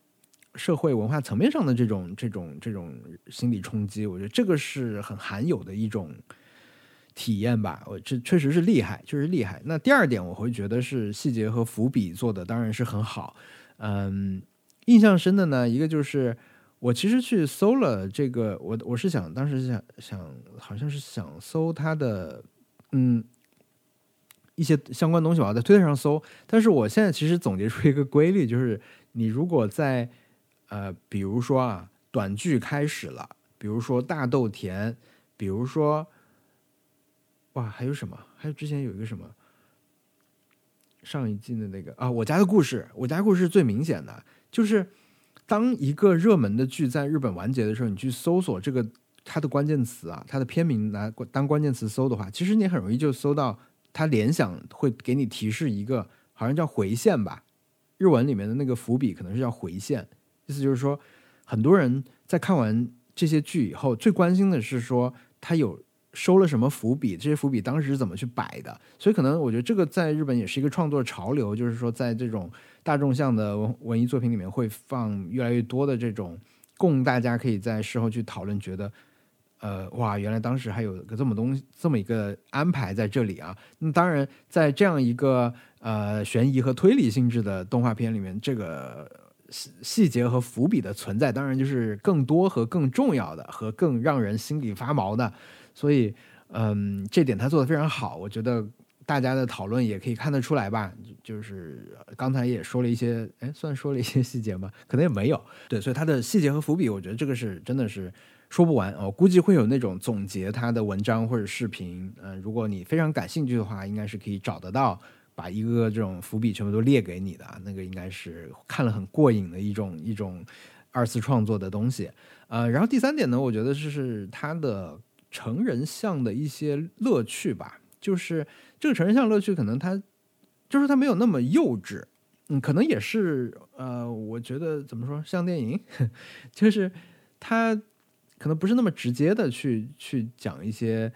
社会文化层面上的这种这种这种心理冲击，我觉得这个是很罕有的一种体验吧。我这确实是厉害，确实厉害。那第二点，我会觉得是细节和伏笔做的当然是很好。嗯，印象深的呢，一个就是我其实去搜了这个，我我是想当时想想，好像是想搜他的嗯一些相关东西吧，在推特上搜。但是我现在其实总结出一个规律，就是你如果在呃，比如说啊，短剧开始了，比如说大豆田，比如说，哇，还有什么？还有之前有一个什么？上一季的那个啊，我家的故事，我家故事最明显的就是，当一个热门的剧在日本完结的时候，你去搜索这个它的关键词啊，它的片名拿当关键词搜的话，其实你很容易就搜到它联想会给你提示一个，好像叫回线吧，日文里面的那个伏笔可能是叫回线。意思就是说，很多人在看完这些剧以后，最关心的是说它有收了什么伏笔，这些伏笔当时是怎么去摆的。所以，可能我觉得这个在日本也是一个创作潮流，就是说，在这种大众向的文文艺作品里面，会放越来越多的这种供大家可以在事后去讨论，觉得呃，哇，原来当时还有个这么东西这么一个安排在这里啊。那当然，在这样一个呃悬疑和推理性质的动画片里面，这个。细细节和伏笔的存在，当然就是更多和更重要的，和更让人心里发毛的。所以，嗯，这点他做的非常好。我觉得大家的讨论也可以看得出来吧。就是刚才也说了一些，哎，算说了一些细节吗？可能也没有。对，所以他的细节和伏笔，我觉得这个是真的是说不完。我估计会有那种总结他的文章或者视频。嗯，如果你非常感兴趣的话，应该是可以找得到。把一个个这种伏笔全部都列给你的，那个应该是看了很过瘾的一种一种二次创作的东西。呃，然后第三点呢，我觉得就是他的成人向的一些乐趣吧。就是这个成人向乐趣，可能它就是它没有那么幼稚，嗯，可能也是呃，我觉得怎么说像电影，就是它可能不是那么直接的去去讲一些。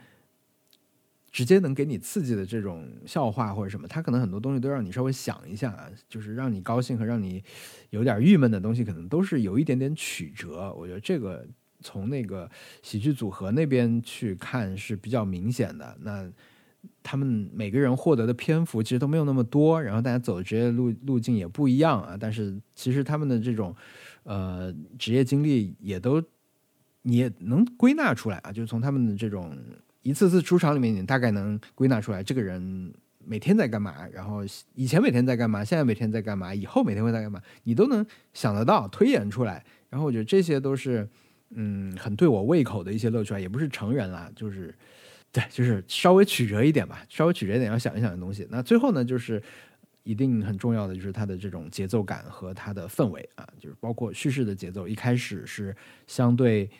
直接能给你刺激的这种笑话或者什么，他可能很多东西都让你稍微想一下啊，就是让你高兴和让你有点郁闷的东西，可能都是有一点点曲折。我觉得这个从那个喜剧组合那边去看是比较明显的。那他们每个人获得的篇幅其实都没有那么多，然后大家走的职业路路径也不一样啊。但是其实他们的这种呃职业经历也都你也能归纳出来啊，就是从他们的这种一次次出场里面，你大概能归纳出来这个人每天在干嘛，然后以前每天在干嘛，现在每天在干嘛，以后每天会在干嘛，你都能想得到，推演出来。然后我觉得这些都是嗯很对我胃口的一些乐趣啊，也不是成人啦，就是对，就是稍微曲折一点吧，稍微曲折一点要想一想的东西。那最后呢，就是一定很重要的就是它的这种节奏感和它的氛围啊，就是包括叙事的节奏，一开始是相对。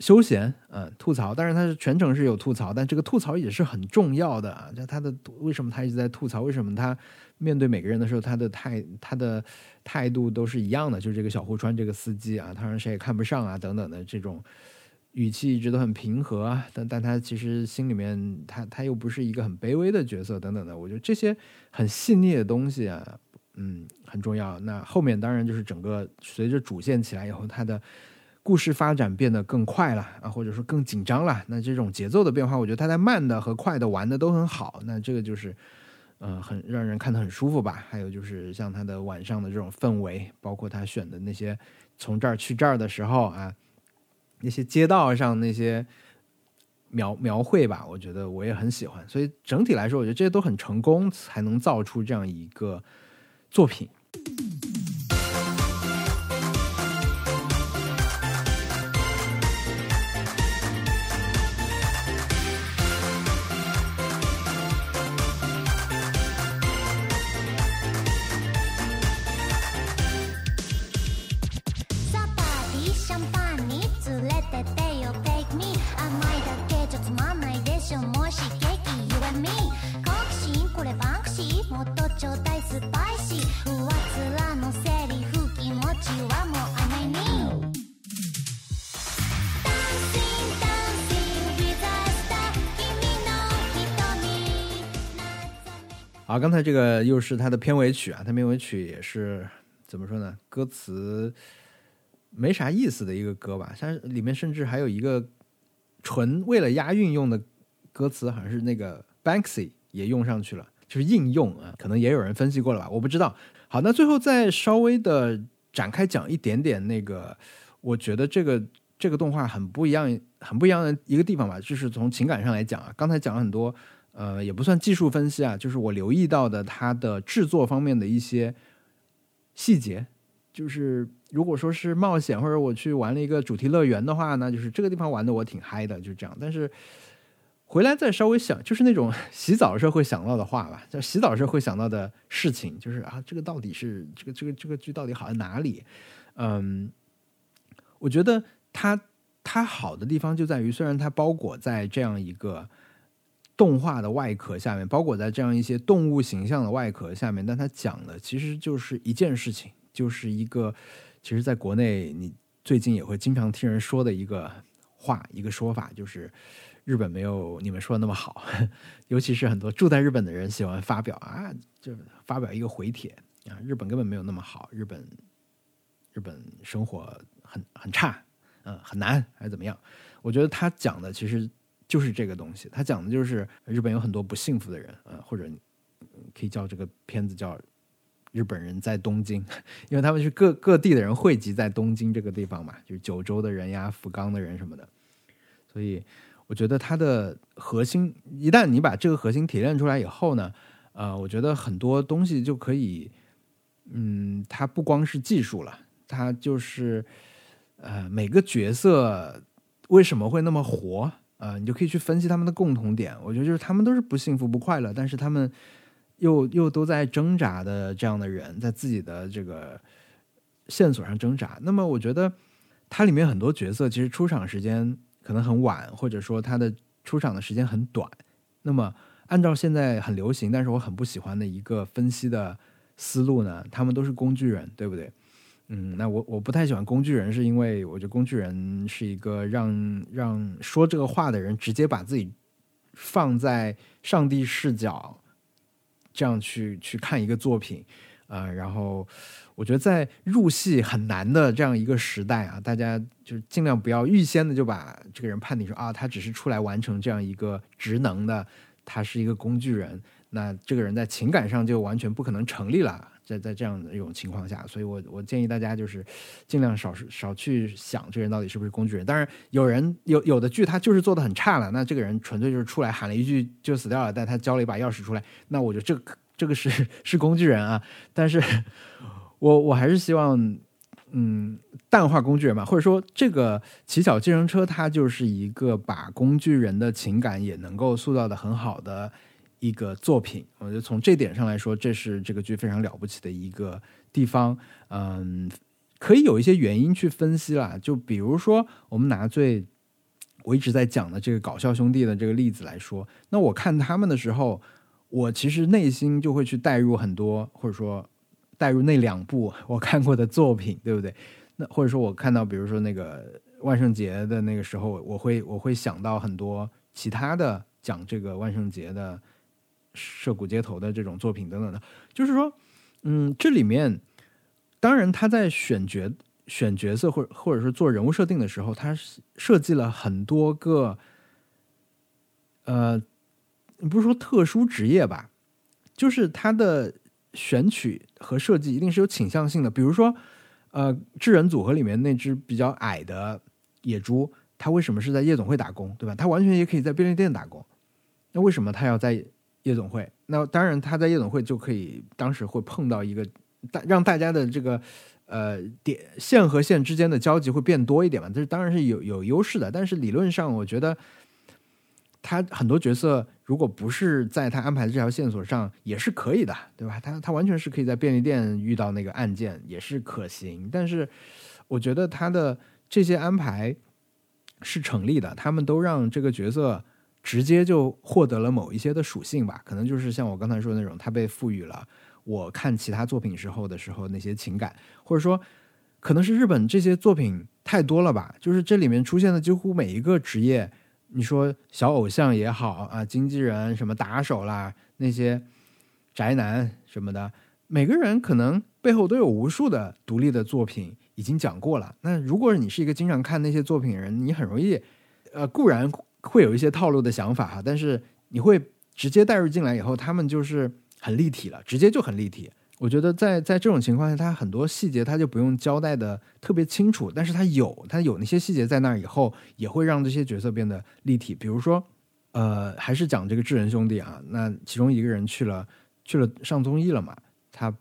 休闲，嗯，吐槽，但是他是全程是有吐槽，但这个吐槽也是很重要的啊。就他的为什么他一直在吐槽？为什么他面对每个人的时候，他的态他的态度都是一样的？就是这个小户川这个司机啊，他让谁也看不上啊，等等的这种语气一直都很平和啊。但但他其实心里面他他又不是一个很卑微的角色，等等的。我觉得这些很细腻的东西啊，嗯，很重要。那后面当然就是整个随着主线起来以后，他的。故事发展变得更快了啊，或者说更紧张了。那这种节奏的变化，我觉得它在慢的和快的玩的都很好。那这个就是，呃，很让人看得很舒服吧。还有就是像它的晚上的这种氛围，包括他选的那些从这儿去这儿的时候啊，那些街道上那些描描绘吧，我觉得我也很喜欢。所以整体来说，我觉得这些都很成功，才能造出这样一个作品。好，刚才这个又是它的片尾曲啊，它片尾曲也是怎么说呢？歌词没啥意思的一个歌吧，像里面甚至还有一个纯为了押韵用的歌词，好像是那个 Banksy 也用上去了，就是应用啊，可能也有人分析过了吧，我不知道。好，那最后再稍微的展开讲一点点那个，我觉得这个这个动画很不一样，很不一样的一个地方吧，就是从情感上来讲啊，刚才讲了很多。呃，也不算技术分析啊，就是我留意到的它的制作方面的一些细节。就是如果说是冒险，或者我去玩了一个主题乐园的话呢，就是这个地方玩的我挺嗨的，就这样。但是回来再稍微想，就是那种 洗澡的时候会想到的话吧，就洗澡时候会想到的事情，就是啊，这个到底是这个这个这个剧到底好在哪里？嗯，我觉得它它好的地方就在于，虽然它包裹在这样一个。动画的外壳下面包裹在这样一些动物形象的外壳下面，但它讲的其实就是一件事情，就是一个其实在国内你最近也会经常听人说的一个话，一个说法，就是日本没有你们说的那么好，尤其是很多住在日本的人喜欢发表啊，就发表一个回帖啊，日本根本没有那么好，日本日本生活很很差，嗯，很难还是怎么样？我觉得他讲的其实。就是这个东西，它讲的就是日本有很多不幸福的人，呃，或者可以叫这个片子叫《日本人在东京》，因为他们是各各地的人汇集在东京这个地方嘛，就是九州的人呀、福冈的人什么的。所以我觉得它的核心，一旦你把这个核心提炼出来以后呢，呃，我觉得很多东西就可以，嗯，它不光是技术了，它就是呃每个角色为什么会那么活。呃，你就可以去分析他们的共同点。我觉得就是他们都是不幸福、不快乐，但是他们又又都在挣扎的这样的人，在自己的这个线索上挣扎。那么，我觉得它里面很多角色其实出场时间可能很晚，或者说他的出场的时间很短。那么，按照现在很流行，但是我很不喜欢的一个分析的思路呢，他们都是工具人，对不对？嗯，那我我不太喜欢工具人，是因为我觉得工具人是一个让让说这个话的人直接把自己放在上帝视角，这样去去看一个作品，啊，然后我觉得在入戏很难的这样一个时代啊，大家就尽量不要预先的就把这个人判定说啊，他只是出来完成这样一个职能的他是一个工具人，那这个人在情感上就完全不可能成立了。在在这样的一种情况下，所以我我建议大家就是尽量少少去想这个人到底是不是工具人。当然，有人有有的剧他就是做的很差了，那这个人纯粹就是出来喊了一句就死掉了，但他交了一把钥匙出来，那我觉得这个这个是是工具人啊。但是我我还是希望嗯淡化工具人吧，或者说这个骑小计程车它就是一个把工具人的情感也能够塑造的很好的。一个作品，我觉得从这点上来说，这是这个剧非常了不起的一个地方。嗯，可以有一些原因去分析啦，就比如说，我们拿最我一直在讲的这个搞笑兄弟的这个例子来说，那我看他们的时候，我其实内心就会去带入很多，或者说带入那两部 我看过的作品，对不对？那或者说我看到，比如说那个万圣节的那个时候，我会我会想到很多其他的讲这个万圣节的。涉谷街头的这种作品等等的，就是说，嗯，这里面当然他在选角、选角色或者或者是做人物设定的时候，他设计了很多个，呃，不是说特殊职业吧，就是他的选取和设计一定是有倾向性的。比如说，呃，智人组合里面那只比较矮的野猪，他为什么是在夜总会打工，对吧？他完全也可以在便利店打工，那为什么他要在？夜总会，那当然他在夜总会就可以，当时会碰到一个大让大家的这个呃点线和线之间的交集会变多一点嘛，这当然是有有优势的。但是理论上，我觉得他很多角色如果不是在他安排的这条线索上，也是可以的，对吧？他他完全是可以在便利店遇到那个案件，也是可行。但是我觉得他的这些安排是成立的，他们都让这个角色。直接就获得了某一些的属性吧，可能就是像我刚才说的那种，他被赋予了我看其他作品时候的时候那些情感，或者说，可能是日本这些作品太多了吧，就是这里面出现的几乎每一个职业，你说小偶像也好啊，经纪人什么打手啦，那些宅男什么的，每个人可能背后都有无数的独立的作品已经讲过了。那如果你是一个经常看那些作品的人，你很容易，呃，固然。会有一些套路的想法哈，但是你会直接带入进来以后，他们就是很立体了，直接就很立体。我觉得在在这种情况下，他很多细节他就不用交代的特别清楚，但是他有他有那些细节在那儿以后，也会让这些角色变得立体。比如说，呃，还是讲这个智仁兄弟啊，那其中一个人去了去了上综艺了嘛，他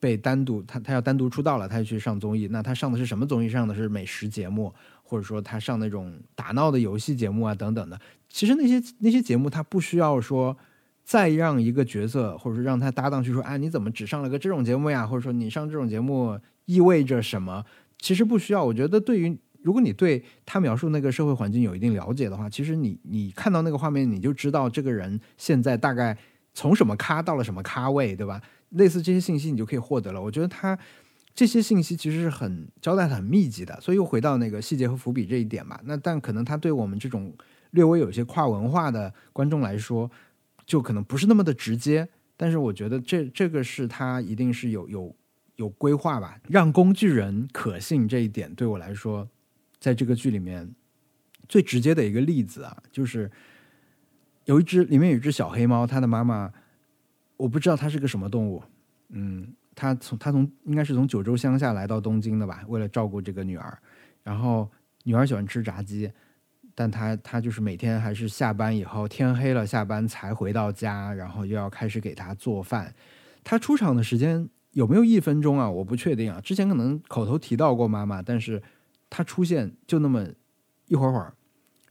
被单独他他要单独出道了，他就去上综艺。那他上的是什么综艺？上的是美食节目。或者说他上那种打闹的游戏节目啊，等等的，其实那些那些节目他不需要说再让一个角色，或者说让他搭档去说，哎，你怎么只上了个这种节目呀？或者说你上这种节目意味着什么？其实不需要。我觉得对于如果你对他描述那个社会环境有一定了解的话，其实你你看到那个画面，你就知道这个人现在大概从什么咖到了什么咖位，对吧？类似这些信息你就可以获得了。我觉得他。这些信息其实是很交代的很密集的，所以又回到那个细节和伏笔这一点嘛。那但可能他对我们这种略微有些跨文化的观众来说，就可能不是那么的直接。但是我觉得这这个是他一定是有有有规划吧，让工具人可信这一点对我来说，在这个剧里面最直接的一个例子啊，就是有一只里面有一只小黑猫，它的妈妈我不知道它是个什么动物，嗯。他从他从应该是从九州乡下来到东京的吧，为了照顾这个女儿，然后女儿喜欢吃炸鸡，但他他就是每天还是下班以后天黑了下班才回到家，然后又要开始给他做饭。他出场的时间有没有一分钟啊？我不确定啊。之前可能口头提到过妈妈，但是他出现就那么一会儿会儿，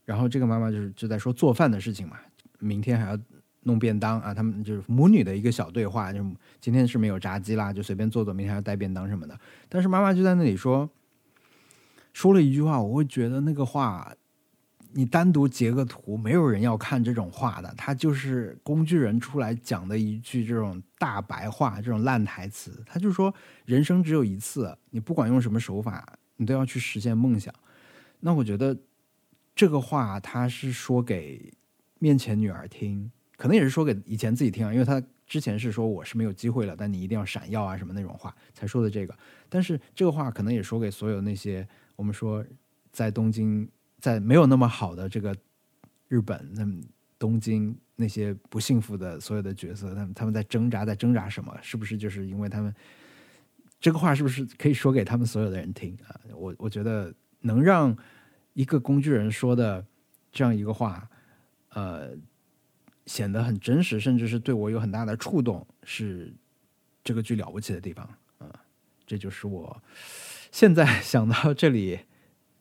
然后这个妈妈就是就在说做饭的事情嘛，明天还要。弄便当啊，他们就是母女的一个小对话，就今天是没有炸鸡啦，就随便做做，明天要带便当什么的。但是妈妈就在那里说，说了一句话，我会觉得那个话，你单独截个图，没有人要看这种话的。他就是工具人出来讲的一句这种大白话，这种烂台词。他就说，人生只有一次，你不管用什么手法，你都要去实现梦想。那我觉得这个话他是说给面前女儿听。可能也是说给以前自己听啊，因为他之前是说我是没有机会了，但你一定要闪耀啊什么那种话才说的这个。但是这个话可能也说给所有那些我们说在东京，在没有那么好的这个日本，那么东京那些不幸福的所有的角色，他们他们在挣扎，在挣扎什么？是不是就是因为他们这个话是不是可以说给他们所有的人听啊？我我觉得能让一个工具人说的这样一个话，呃，显得很真实，甚至是对我有很大的触动，是这个剧了不起的地方啊！这就是我现在 想到这里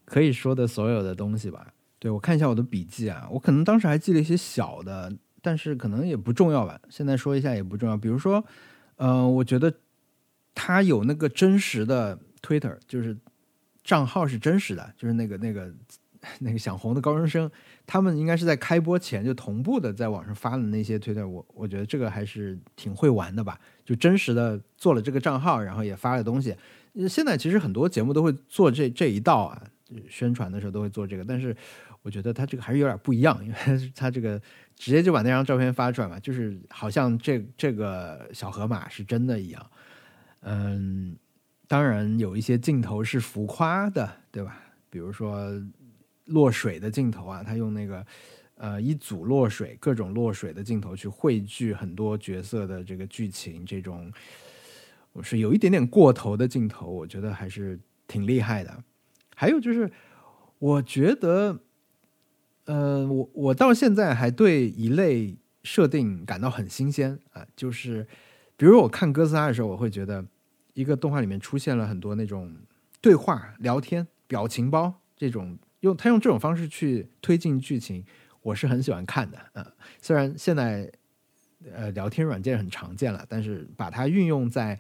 可以说的所有的东西吧。对我看一下我的笔记啊，我可能当时还记了一些小的，但是可能也不重要吧。现在说一下也不重要。比如说，呃，我觉得他有那个真实的 Twitter，就是账号是真实的，就是那个那个 那个想红的高中生，他们应该是在开播前就同步的在网上发的那些推特。我我觉得这个还是挺会玩的吧，就真实的做了这个账号，然后也发了东西。现在其实很多节目都会做这这一道啊，宣传的时候都会做这个，但是。我觉得他这个还是有点不一样，因为他这个直接就把那张照片发出来嘛，就是好像这这个小河马是真的一样。嗯，当然有一些镜头是浮夸的，对吧？比如说落水的镜头啊，他用那个呃一组落水、各种落水的镜头去汇聚很多角色的这个剧情，这种我是有一点点过头的镜头，我觉得还是挺厉害的。还有就是，我觉得。呃，我我到现在还对一类设定感到很新鲜啊，就是比如我看哥斯拉的时候，我会觉得一个动画里面出现了很多那种对话、聊天、表情包这种，用他用这种方式去推进剧情，我是很喜欢看的嗯。虽然现在呃聊天软件很常见了，但是把它运用在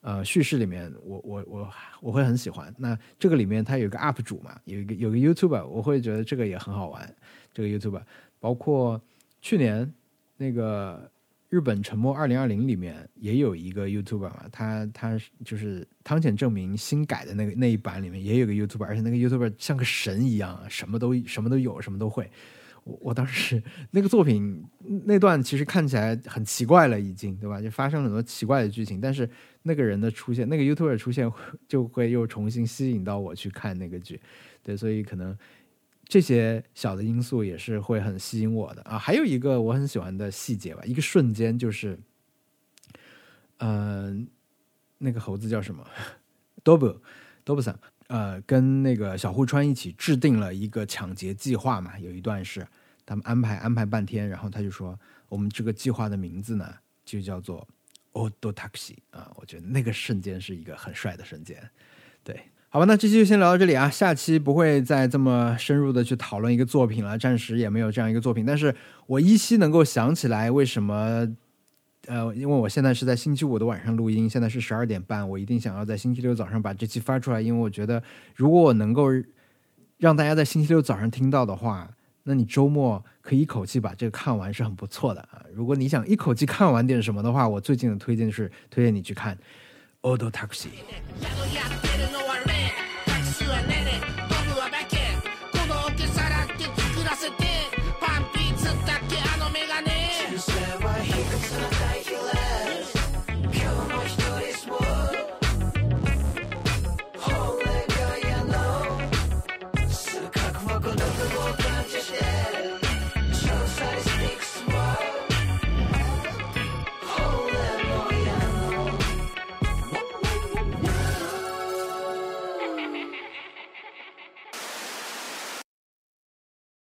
呃叙事里面，我我我我会很喜欢。那这个里面它有一个 UP 主嘛，有一个有个 YouTuber，我会觉得这个也很好玩。这个 YouTube，包括去年那个日本沉默二零二零里面也有一个 YouTuber 嘛，他他就是汤浅证明新改的那个那一版里面也有个 YouTuber，而且那个 YouTuber 像个神一样，什么都什么都有，什么都会。我我当时 那个作品那段其实看起来很奇怪了，已经对吧？就发生很多奇怪的剧情，但是那个人的出现，那个 YouTuber 出现就会又重新吸引到我去看那个剧，对，所以可能。这些小的因素也是会很吸引我的啊，还有一个我很喜欢的细节吧，一个瞬间就是，嗯，那个猴子叫什么？Dobo，Dobo 桑，呃，跟那个小户川一起制定了一个抢劫计划嘛。有一段是他们安排安排半天，然后他就说，我们这个计划的名字呢，就叫做 Odo Taxi 啊。我觉得那个瞬间是一个很帅的瞬间，对。好吧，那这期就先聊到这里啊。下期不会再这么深入的去讨论一个作品了，暂时也没有这样一个作品。但是我依稀能够想起来，为什么？呃，因为我现在是在星期五的晚上录音，现在是十二点半，我一定想要在星期六早上把这期发出来，因为我觉得，如果我能够让大家在星期六早上听到的话，那你周末可以一口气把这个看完，是很不错的啊。如果你想一口气看完点什么的话，我最近的推荐是推荐你去看《Auto Taxi》。you a minute.